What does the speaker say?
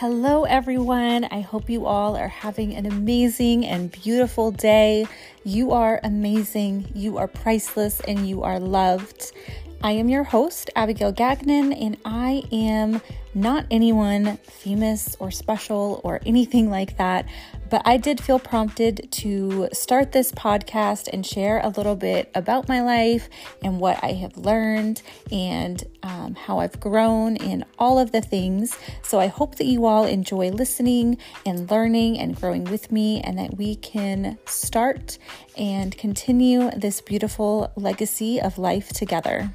Hello, everyone. I hope you all are having an amazing and beautiful day. You are amazing, you are priceless, and you are loved. I am your host, Abigail Gagnon, and I am not anyone famous or special or anything like that. But I did feel prompted to start this podcast and share a little bit about my life and what I have learned and um, how I've grown and all of the things. So I hope that you all enjoy listening and learning and growing with me, and that we can start and continue this beautiful legacy of life together.